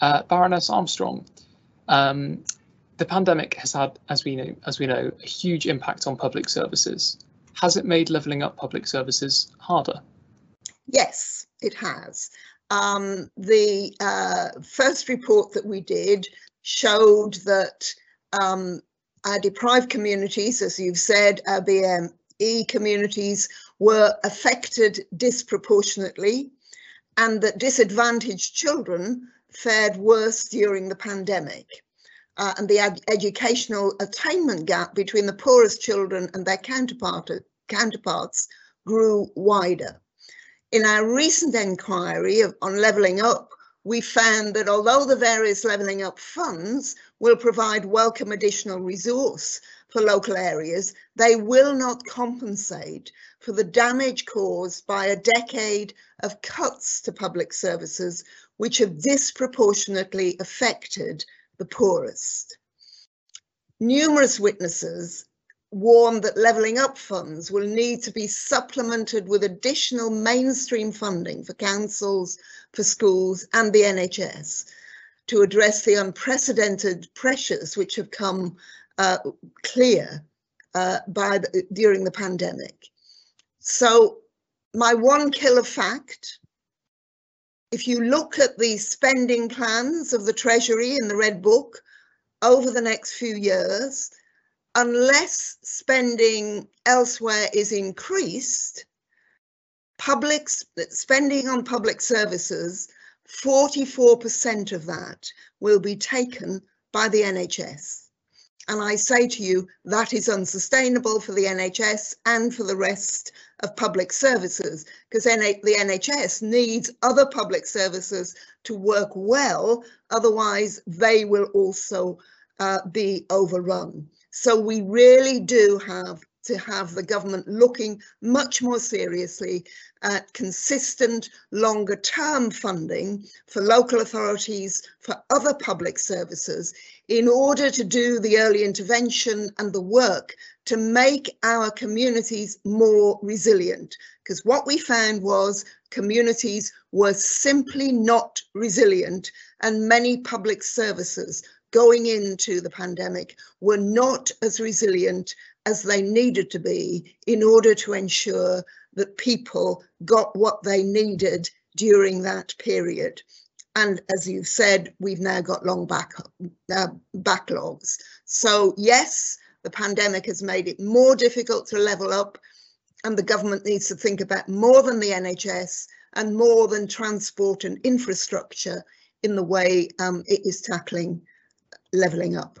Uh, Baroness Armstrong, um, the pandemic has had, as we know, as we know, a huge impact on public services. Has it made levelling up public services harder? Yes, it has. Um, the uh, first report that we did showed that um, our deprived communities, as you've said, our BME communities were affected disproportionately and that disadvantaged children fared worse during the pandemic. Uh, and the ed educational attainment gap between the poorest children and their counterpart counterparts grew wider. In our recent inquiry of, on levelling up, we found that although the various levelling up funds will provide welcome additional resource for local areas, they will not compensate for the damage caused by a decade of cuts to public services, which have disproportionately affected the poorest. Numerous witnesses warn that levelling up funds will need to be supplemented with additional mainstream funding for councils, for schools and the NHS to address the unprecedented pressures which have come uh, clear uh, by the, during the pandemic. So my one killer fact, if you look at the spending plans of the Treasury in the Red Book over the next few years, unless spending elsewhere is increased, public spending on public services, 44% of that will be taken by the NHS. And I say to you, that is unsustainable for the NHS and for the rest of public services, because the NHS needs other public services to work well, otherwise they will also uh, be overrun. So we really do have to have the government looking much more seriously at consistent longer term funding for local authorities, for other public services, in order to do the early intervention and the work to make our communities more resilient. Because what we found was communities were simply not resilient and many public services going into the pandemic were not as resilient as they needed to be in order to ensure that people got what they needed during that period. And as you've said, we've now got long back, uh, backlogs. So yes, the pandemic has made it more difficult to level up and the government needs to think about more than the NHS and more than transport and infrastructure in the way um, it is tackling levelling up.